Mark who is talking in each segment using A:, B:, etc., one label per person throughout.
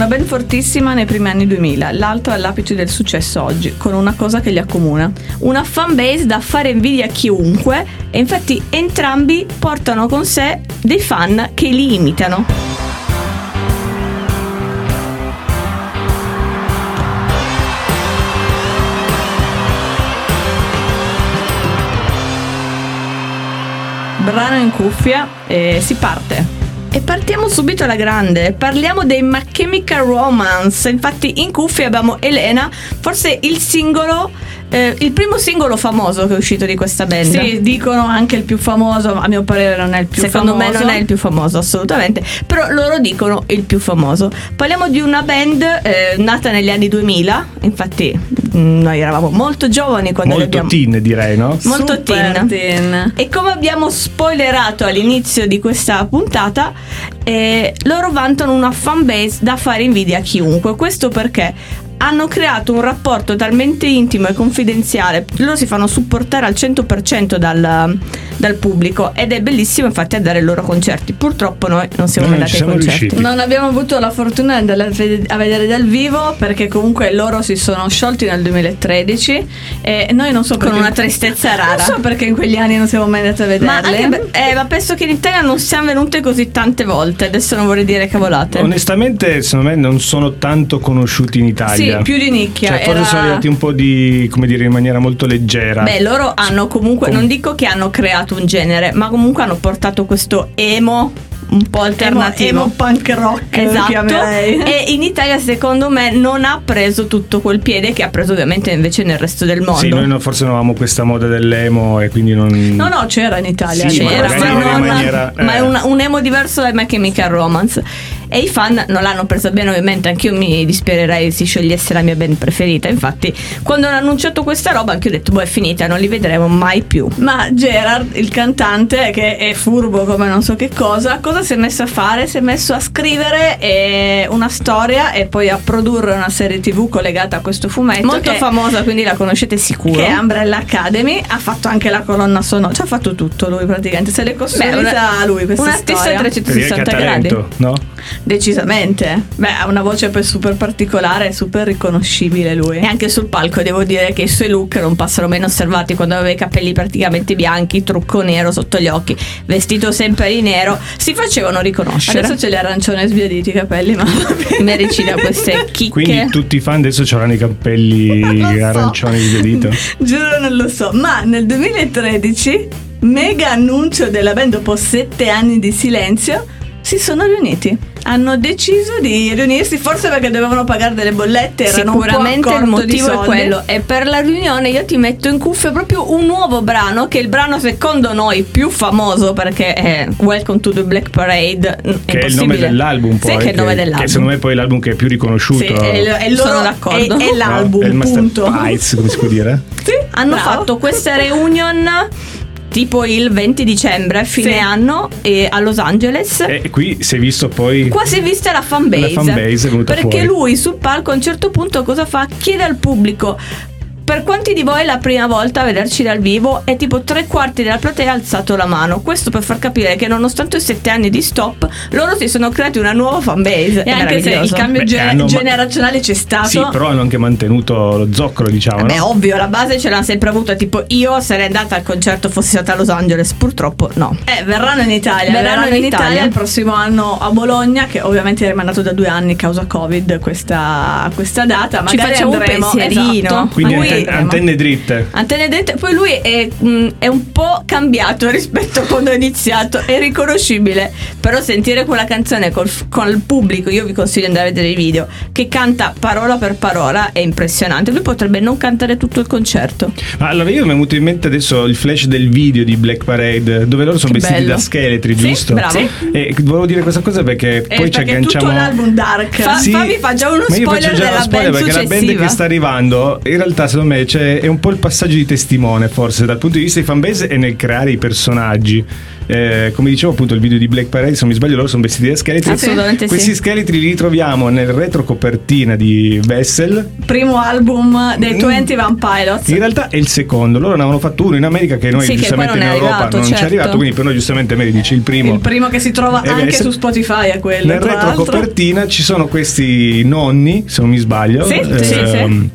A: Una band fortissima nei primi anni 2000, l'altro all'apice del successo oggi, con una cosa che li accomuna. Una fanbase da fare invidia a chiunque e infatti entrambi portano con sé dei fan che li imitano. brano in cuffia e si parte. E partiamo subito alla grande, parliamo dei My Chemical Romance, infatti in cuffia abbiamo Elena, forse il singolo, eh, il primo singolo famoso che è uscito di questa band.
B: Sì, dicono anche il più famoso, a mio parere non è il più
A: Secondo
B: famoso.
A: me non è il più famoso assolutamente, però loro dicono il più famoso. Parliamo di una band eh, nata negli anni 2000, infatti mh, noi eravamo molto giovani quando
C: Molto
A: abbiamo...
C: teen direi, no?
A: Molto
B: Super
A: teen.
B: teen.
A: E come abbiamo spoilerato all'inizio di questa puntata, eh, loro vantano una fanbase da fare invidia a chiunque. Questo perché hanno creato un rapporto talmente intimo e confidenziale. Loro si fanno supportare al 100% dal, dal pubblico ed è bellissimo infatti andare ai loro concerti. Purtroppo noi non siamo
C: No,
A: andati ai concerti.
C: riusciti.
B: Non abbiamo avuto la fortuna di andarla a ved- a vedere dal vivo perché comunque loro si sono sciolti nel 2013 e noi non so
A: Con una tristezza rara.
B: Non so perché in quegli anni non siamo mai andati a
A: Ma,
B: vederle.
A: anche per- eh, ma penso che in Italia non siamo venute così tante volte. Adesso non vorrei dire cavolate.
C: Onestamente, secondo me non sono tanto conosciuti in
B: sì, Più di nicchia.
C: Cioè, forse
B: era-
C: sono arrivati un po' di, come dire, in maniera molto leggera.
A: Beh, loro hanno comunque,
C: Com-
A: non dico che hanno creato un genere, ma comunque hanno portato questo emo un po' alternativo.
B: Emo, emo punk rock
A: Esatto, e in Italia secondo me non ha preso tutto quel piede che ha preso ovviamente invece nel resto del mondo.
C: Sì, noi no- forse non avevamo questa moda dell'emo e quindi non...
B: No, no, c'era in Italia.
C: Sì,
A: C'era, ma,
C: in
A: non-
C: maniera-
A: ma è
C: eh.
A: un, un emo diverso dai My Chemical Romance. E i fan non l'hanno presa bene, ovviamente. Anch'io mi dispiererei se si sciogliesse la mia band preferita. Infatti, quando hanno annunciato questa roba, anche io ho detto: Boh, è finita, non li vedremo mai più.
B: Ma Gerard, il cantante, che è furbo come non so che cosa, cosa si è messo a fare? Si è messo a scrivere eh, una storia e poi a produrre una serie tv collegata a questo fumetto.
A: Molto
B: che,
A: famosa, quindi la conoscete sicuro.
B: che è Umbrella Academy. Ha fatto anche la colonna sonora, ci ha fatto tutto lui praticamente. Se l'è costruita
A: una-
B: lui questa
A: un artista
B: storia.
A: a
C: Per dire che
A: 360
C: ha
A: gradi.
C: no?
B: Decisamente. Beh, ha una voce poi super particolare e super riconoscibile lui.
A: E anche sul palco devo dire che i suoi look non passano meno osservati quando aveva i capelli praticamente bianchi, trucco nero sotto gli occhi, vestito sempre di nero, si facevano riconoscere.
B: Adesso ce li arancione sbiaditi i capelli, ma va bene.
A: Merci da queste chicche.
C: Quindi tutti i fan adesso avranno i capelli
B: so.
C: arancioni di vedito.
B: Giuro non lo so, ma nel 2013, mega annuncio della band dopo sette anni di silenzio, si sono riuniti. Hanno deciso di riunirsi, forse perché dovevano pagare delle bollette, erano
A: Sicuramente
B: un po' a
A: il motivo è quello. E per la riunione io ti metto in cuffia proprio un nuovo brano, che è il brano secondo noi più famoso perché è Welcome to the Black Parade. È
C: Che è il nome dell'album poi.
A: Sì, che è il nome
C: Che
A: dell'album.
C: secondo me poi è l'album che è più riconosciuto.
B: Sì, è, è il
A: Sono
B: loro-
A: d'accordo.
B: È, è
C: no?
B: l'album,
C: È il
B: punto.
C: Pies, come si può dire?
B: Sì,
A: Hanno
B: bravo.
A: fatto questa reunion tipo il 20 dicembre, fine
B: Sì.
A: anno, e a Los Angeles.
C: E qui si è visto poi.
A: Qua si è vista la fanbase.
C: La fanbase è venuta
A: Perché
C: fuori.
A: lui sul palco a un certo punto cosa fa? Chiede al pubblico. Per quanti di voi è la prima volta a vederci dal vivo e tipo tre quarti della platea ha alzato la mano. Questo per far capire che nonostante i sette anni di stop, loro si sono creati una nuova fanbase.
B: E
A: È
B: anche se il cambio
C: Beh,
B: ge-
C: hanno ma-
B: generazionale c'è stato.
C: Sì, però hanno anche mantenuto lo zoccolo, diciamo.
A: Beh,
C: no?
A: ovvio, la base ce l'hanno sempre avuta. Tipo, io sarei andata al concerto fossi stata a Los Angeles. Purtroppo no.
B: Eh, verranno in Italia.
A: Verranno in Italia.
B: il prossimo anno a Bologna, che ovviamente è rimandato da due anni causa Covid questa, questa data.
A: Ci
B: Magari
A: facciamo un
B: andremo,
A: pensierino.
B: esatto.
C: Quindi
A: Lui-
C: ante- antenne dritte.
A: Antenne dritte, poi lui è, mh, è un po' cambiato rispetto a quando ha iniziato, è riconoscibile, però sentire quella canzone col, con il pubblico, io vi consiglio di andare a vedere i video, che canta parola per parola, è impressionante, lui potrebbe non cantare tutto il concerto.
C: Ma allora io mi è venuto in mente adesso il flash del video di Black Parade, dove loro sono
A: Che
C: vestiti
A: bello.
C: da scheletri,
A: Sì,
C: giusto?
A: bravo. Sì.
C: E volevo dire questa cosa perché
B: Eh,
C: poi ci
B: perché è
C: agganciamo.
B: tutto l'album dark.
A: Fa- fammi fa già uno spoiler
C: già
A: della
C: spoiler
A: band
C: perché la band che sta arrivando, in realtà secondo secondo me cioè, è un po' il passaggio di testimone, forse, dal punto di vista di fanbase e nel creare i personaggi. Eh, come dicevo appunto il video di Black Parade se non mi sbaglio loro sono vestiti da scheletri
A: Assolutamente
C: questi
A: sì.
C: scheletri li ritroviamo nel retro copertina di Vessel
B: Primo album dei
C: Mm.
B: 21 Pilots.
C: in realtà è il secondo loro ne avevano fatto uno in America che noi
A: Sì, che
C: giustamente
A: poi
C: in Europa
A: arrivato,
C: non ci è
A: certo.
C: arrivato quindi per noi giustamente me dici il primo
B: Il primo che si trova
C: Eh,
B: anche
C: beh, se-
B: su Spotify è quello.
C: Nel retro copertina ci sono questi nonni, se non mi sbaglio, ehm,
A: Sì, sì, sì.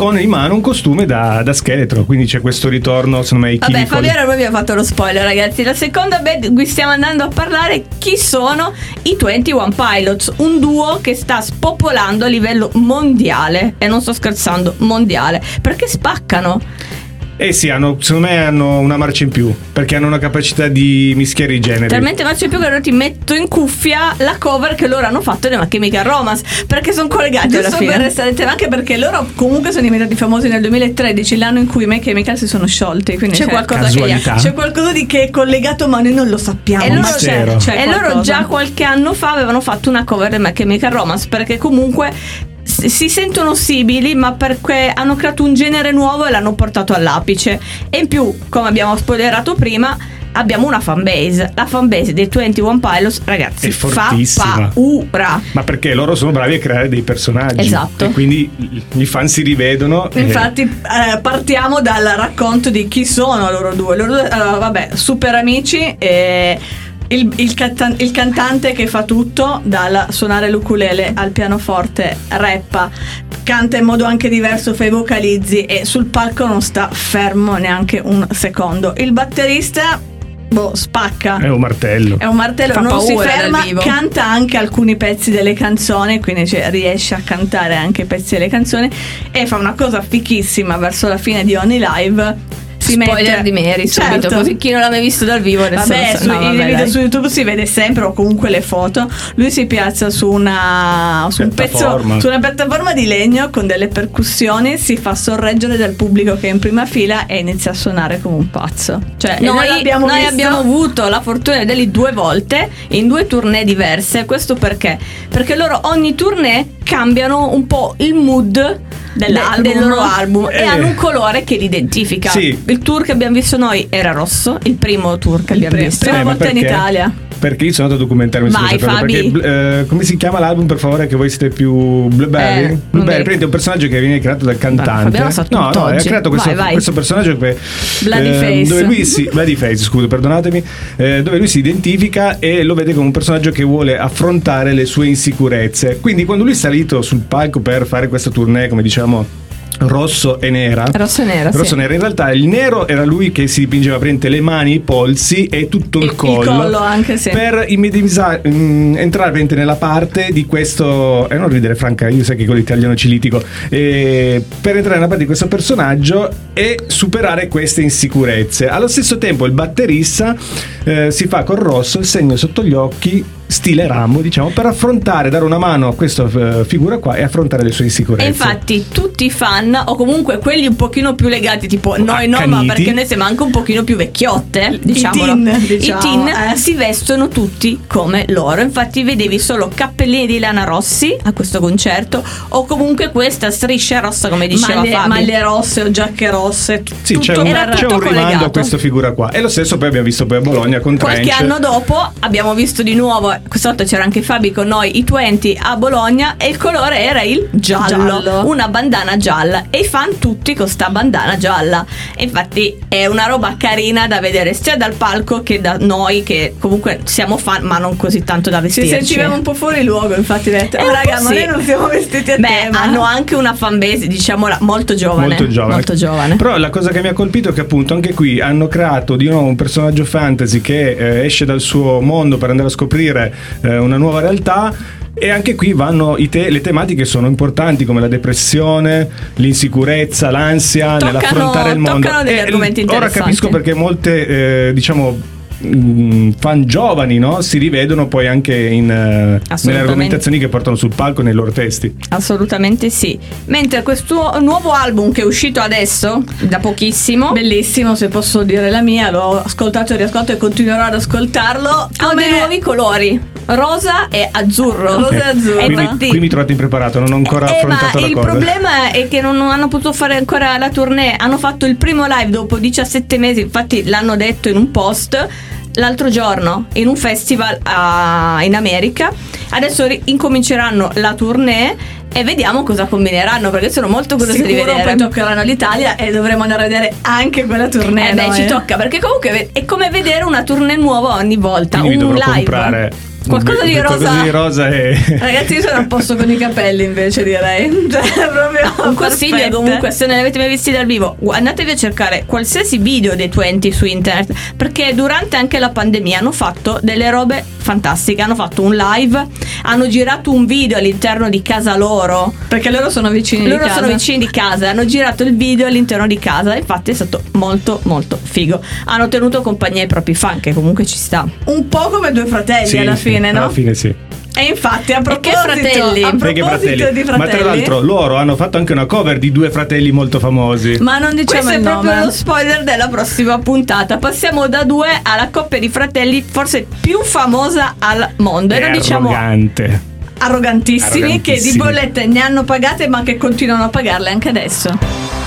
C: Con in mano un costume da, da scheletro, quindi c'è questo ritorno, secondo me, ai
A: Vabbè,
C: chicoli.
A: Fabiano vi ha fatto lo spoiler, ragazzi. La seconda band di cui stiamo andando a parlare chi sono i 21 Pilots, un duo che sta spopolando a livello mondiale. E non sto scherzando, mondiale. Perché spaccano.
C: Eh sì, hanno, secondo me hanno una marcia in più, perché hanno una capacità di mischiare i generi.
A: Talmente faccio più che ora ti metto in cuffia la cover che loro hanno fatto di My Chemical Romance. Perché sono collegati alla
B: Giusto
A: fine.
B: per restare in tema, anche perché loro comunque sono diventati famosi nel 2013, l'anno in cui My Chemical si sono sciolti. Quindi
A: C'è
B: c'è,
A: qualcosa
C: Casualità.
B: c'è qualcosa di che è collegato, ma noi non lo sappiamo.
A: E loro,
B: c'è, c'è
A: e loro già qualche anno fa avevano fatto una cover di My Chemical Romance perché comunque si sentono simili ma perché hanno creato un genere nuovo e l'hanno portato all'apice e in più come abbiamo spoilerato prima abbiamo una fanbase la fanbase dei 21 Pilots ragazzi
C: È
A: fa paura
C: Ma perché loro sono bravi a creare dei personaggi.
A: Esatto.
C: E quindi i fan si rivedono. e-
B: Infatti, eh, partiamo dal racconto di chi sono loro due. Loro allora, vabbè, super amici. E il, il canta- il cantante che fa tutto, dal suonare l'ukulele al pianoforte, rappa, canta in modo anche diverso, fa i vocalizzi e sul palco non sta fermo neanche un secondo. Il batterista, boh, spacca.
C: È un martello.
B: È un martello,
A: Fa
B: non si ferma, canta anche alcuni pezzi delle canzoni, quindi cioè, riesce a cantare anche i pezzi delle canzoni e fa una cosa fichissima verso la fine di ogni live. Si
A: spoiler
B: mette
A: di Mary subito
B: Certo.
A: così chi non l'ha mai visto dal vivo adesso
B: Vabbè, su,
A: No,
B: i
A: vabbè,
B: video
A: dai.
B: su YouTube si vede sempre o comunque le foto. Lui si piazza su una, su un pezzo,
C: Piattaforma.
B: su una piattaforma di legno con delle percussioni, si fa sorreggere dal pubblico che è in prima fila e inizia a suonare come un pazzo. Cioè,
A: Noi,
B: l'abbiamo
A: noi
B: visto-
A: abbiamo avuto la fortuna di vederli due volte in due tournée diverse. Questo perché? Perché loro ogni tournée cambiano un po' il mood
B: Dell'album.
A: del loro album e
C: Eh.
A: hanno un colore che li identifica.
C: Sì.
A: Il tour che abbiamo visto noi era rosso, il primo tour che abbiamo visto.
B: Prima
C: Eh, ma
B: volta in? Italia.
C: Perché io sono andato a documentarmi su
A: Vai,
C: cosa.
A: Fabi.
C: Perché, eh, come si chiama l'album, per favore, che voi siete più Blueberry?
A: Eh,
C: Blueberry,
A: mi-
C: prende un personaggio che viene creato dal cantante.
A: Sa
C: no, no, ha creato questo,
A: Vai, vai.
C: questo personaggio che,
B: Bloody Face.
C: dove lui si Face, scusa, perdonatemi, eh, dove lui si identifica e lo vede come un personaggio che vuole affrontare le sue insicurezze. Quindi quando lui è salito sul palco per fare questa tournée, come diciamo rosso e nera
A: Rosso e nero, sì.
C: rosso e nero in realtà il nero era lui che si dipingeva praticamente le mani i polsi e tutto il,
B: Il- il collo anche, sì.
C: per immedesimisare- mm, entrare nella parte di questo e non ridere Franca io sai che con l'italiano ci litigo eh, per entrare nella parte di questo personaggio e superare queste insicurezze allo stesso tempo il batterista eh, si fa col rosso il segno sotto gli occhi stile Rambo diciamo per affrontare dare una mano a questa eh, figura qua e affrontare le sue insicurezze
A: E infatti tutti i fan, o comunque quelli un pochino più legati, tipo noi no, ma perché noi siamo anche un pochino più vecchiotte,
B: I
A: diciamolo.
B: teen, diciamo,
A: I teen
B: eh.
A: si vestono tutti come loro. Infatti vedevi solo cappellini di Lana Rossi a questo concerto, o comunque questa striscia rossa, come diceva
B: maglie,
A: Fabi.
B: maglie rosse o giacche rosse.
C: Sì,
B: tutto
C: c'è un,
A: era
C: c'è
A: tutto
C: un rimando
A: collegato.
C: a questa figura qua. E lo stesso poi abbiamo visto poi a Bologna con
A: Qualche
C: Trench.
A: anno dopo abbiamo visto di nuovo, questa volta c'era anche Fabi con noi, i 20 a Bologna e il colore era il giallo,
B: Giallo.
A: una bandana gialla e i fan tutti con sta bandana gialla. E infatti è una roba carina da vedere sia dal palco che da noi che comunque siamo fan ma non così tanto da
B: Ci
A: vestirci.
B: sentivamo un po' fuori luogo, infatti, detto,
A: Eh,
B: oh, raga, ma
A: sì.
B: noi non siamo vestiti a
A: Beh,
B: tema.
A: hanno anche una fanbase, diciamola, molto giovane.
C: Molto giovane.
A: Molto giovane.
C: Però la cosa che mi ha colpito è che appunto anche qui hanno creato di nuovo un personaggio fantasy che eh, esce dal suo mondo per andare a scoprire eh, una nuova realtà. E anche qui vanno i te- le tematiche sono importanti come la depressione, l'insicurezza, l'ansia
A: Toccano-
C: nell'affrontare il mondo.
A: toccano degli
C: E
A: argomenti
C: Ora capisco perché molte, eh, diciamo, mh, fan giovani no? si rivedono poi anche in, eh, nelle argomentazioni che portano sul palco nei loro testi.
A: Assolutamente sì. Mentre questo nuovo album che è uscito adesso, da pochissimo,
B: bellissimo se posso dire la mia, l'ho ascoltato e riascoltato e continuerò ad ascoltarlo.
A: Ha dei nuovi colori, rosa e azzurro.
B: Rosa e azzurro.
C: Qui, mi, qui mi trovate impreparato, non ho ancora
A: eh,
C: affrontato
A: ma
C: la
A: il
C: cosa.
A: problema è che non hanno potuto fare ancora la tournée, hanno fatto il primo live dopo 17 mesi, infatti l'hanno detto in un post l'altro giorno in un festival uh, in America. Adesso ri- incominceranno la tournée e vediamo cosa combineranno perché sono molto curiosa di vedere.
B: poi toccheranno l'Italia e dovremo andare a vedere anche quella tournée.
A: Eh beh,
B: no,
A: ci tocca perché comunque è come vedere una tournée nuova ogni volta,
C: Quindi
A: un
C: mi dovrò
A: live.
C: comprare
A: Qualcosa di
C: qualcosa
A: rosa.
C: di rosa e
B: Ragazzi, io sono a posto con i capelli invece, direi. Cioè, proprio
A: Un consiglio è
B: perfette.
A: comunque se non li avete mai visti dal vivo andatevi a cercare qualsiasi video dei 20 su internet perché durante anche la pandemia hanno fatto delle robe fantastiche hanno fatto un live hanno girato un video all'interno di casa loro
B: Perché loro sono vicini
A: loro
B: di casa.
A: sono vicini di casa hanno girato il video all'interno di casa infatti è stato molto molto figo hanno tenuto compagnia ai propri fan che comunque ci sta
B: Un po' come due fratelli
C: Sì,
B: alla
C: sì,
B: fine, no?
C: Alla fine sì.
B: E infatti, a
A: che
B: proposito,
A: fratelli?
B: a proposito di fratelli,
C: Ma tra l'altro loro hanno fatto anche una cover di due fratelli molto famosi.
B: ma non diciamo
A: questo è
B: il
A: proprio
B: nome.
A: lo spoiler della prossima puntata. Passiamo da due alla coppia di fratelli, forse più famosa al mondo. E non diciamo
C: arrogante.
B: arrogantissimi, che di bollette ne hanno pagate ma che continuano a pagarle anche adesso.